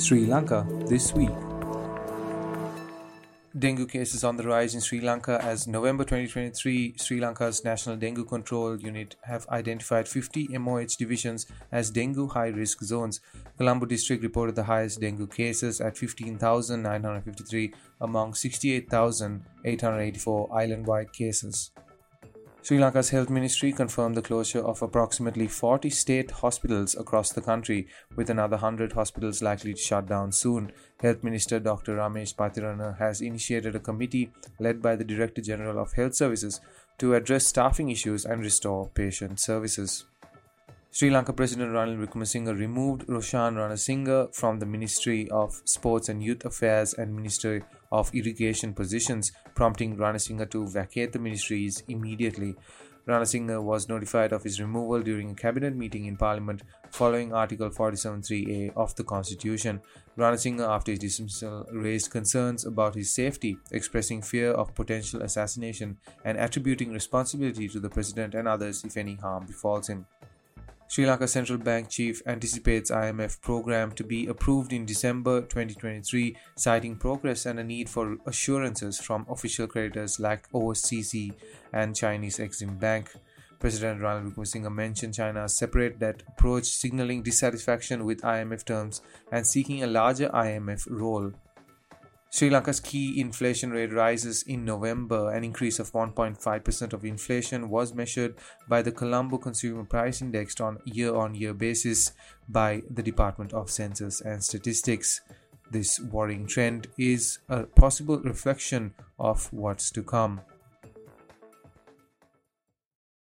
Sri Lanka this week. Dengue cases on the rise in Sri Lanka as November 2023 Sri Lanka's National Dengue Control Unit have identified 50 MOH divisions as dengue high risk zones. Colombo district reported the highest dengue cases at 15,953 among 68,884 island-wide cases. Sri Lanka's health ministry confirmed the closure of approximately 40 state hospitals across the country, with another 100 hospitals likely to shut down soon. Health Minister Dr. Ramesh Pathirana has initiated a committee led by the Director General of Health Services to address staffing issues and restore patient services. Sri Lanka President Ranil Wickremesinghe removed Roshan Ranasinghe from the Ministry of Sports and Youth Affairs and Ministry of Irrigation positions, prompting Ranasinghe to vacate the ministries immediately. Ranasinghe was notified of his removal during a cabinet meeting in Parliament following Article 47.3a of the Constitution. Ranasinghe, after his dismissal, raised concerns about his safety, expressing fear of potential assassination and attributing responsibility to the president and others if any harm befalls him. Sri Lanka Central Bank chief anticipates IMF program to be approved in December 2023, citing progress and a need for assurances from official creditors like OCC and Chinese Exim Bank. President Ranil Wickremesinghe mentioned China's separate debt approach, signaling dissatisfaction with IMF terms and seeking a larger IMF role. Sri Lanka's key inflation rate rises in November. An increase of 1.5% of inflation was measured by the Colombo Consumer Price Index on year-on-year basis by the Department of Census and Statistics. This worrying trend is a possible reflection of what's to come.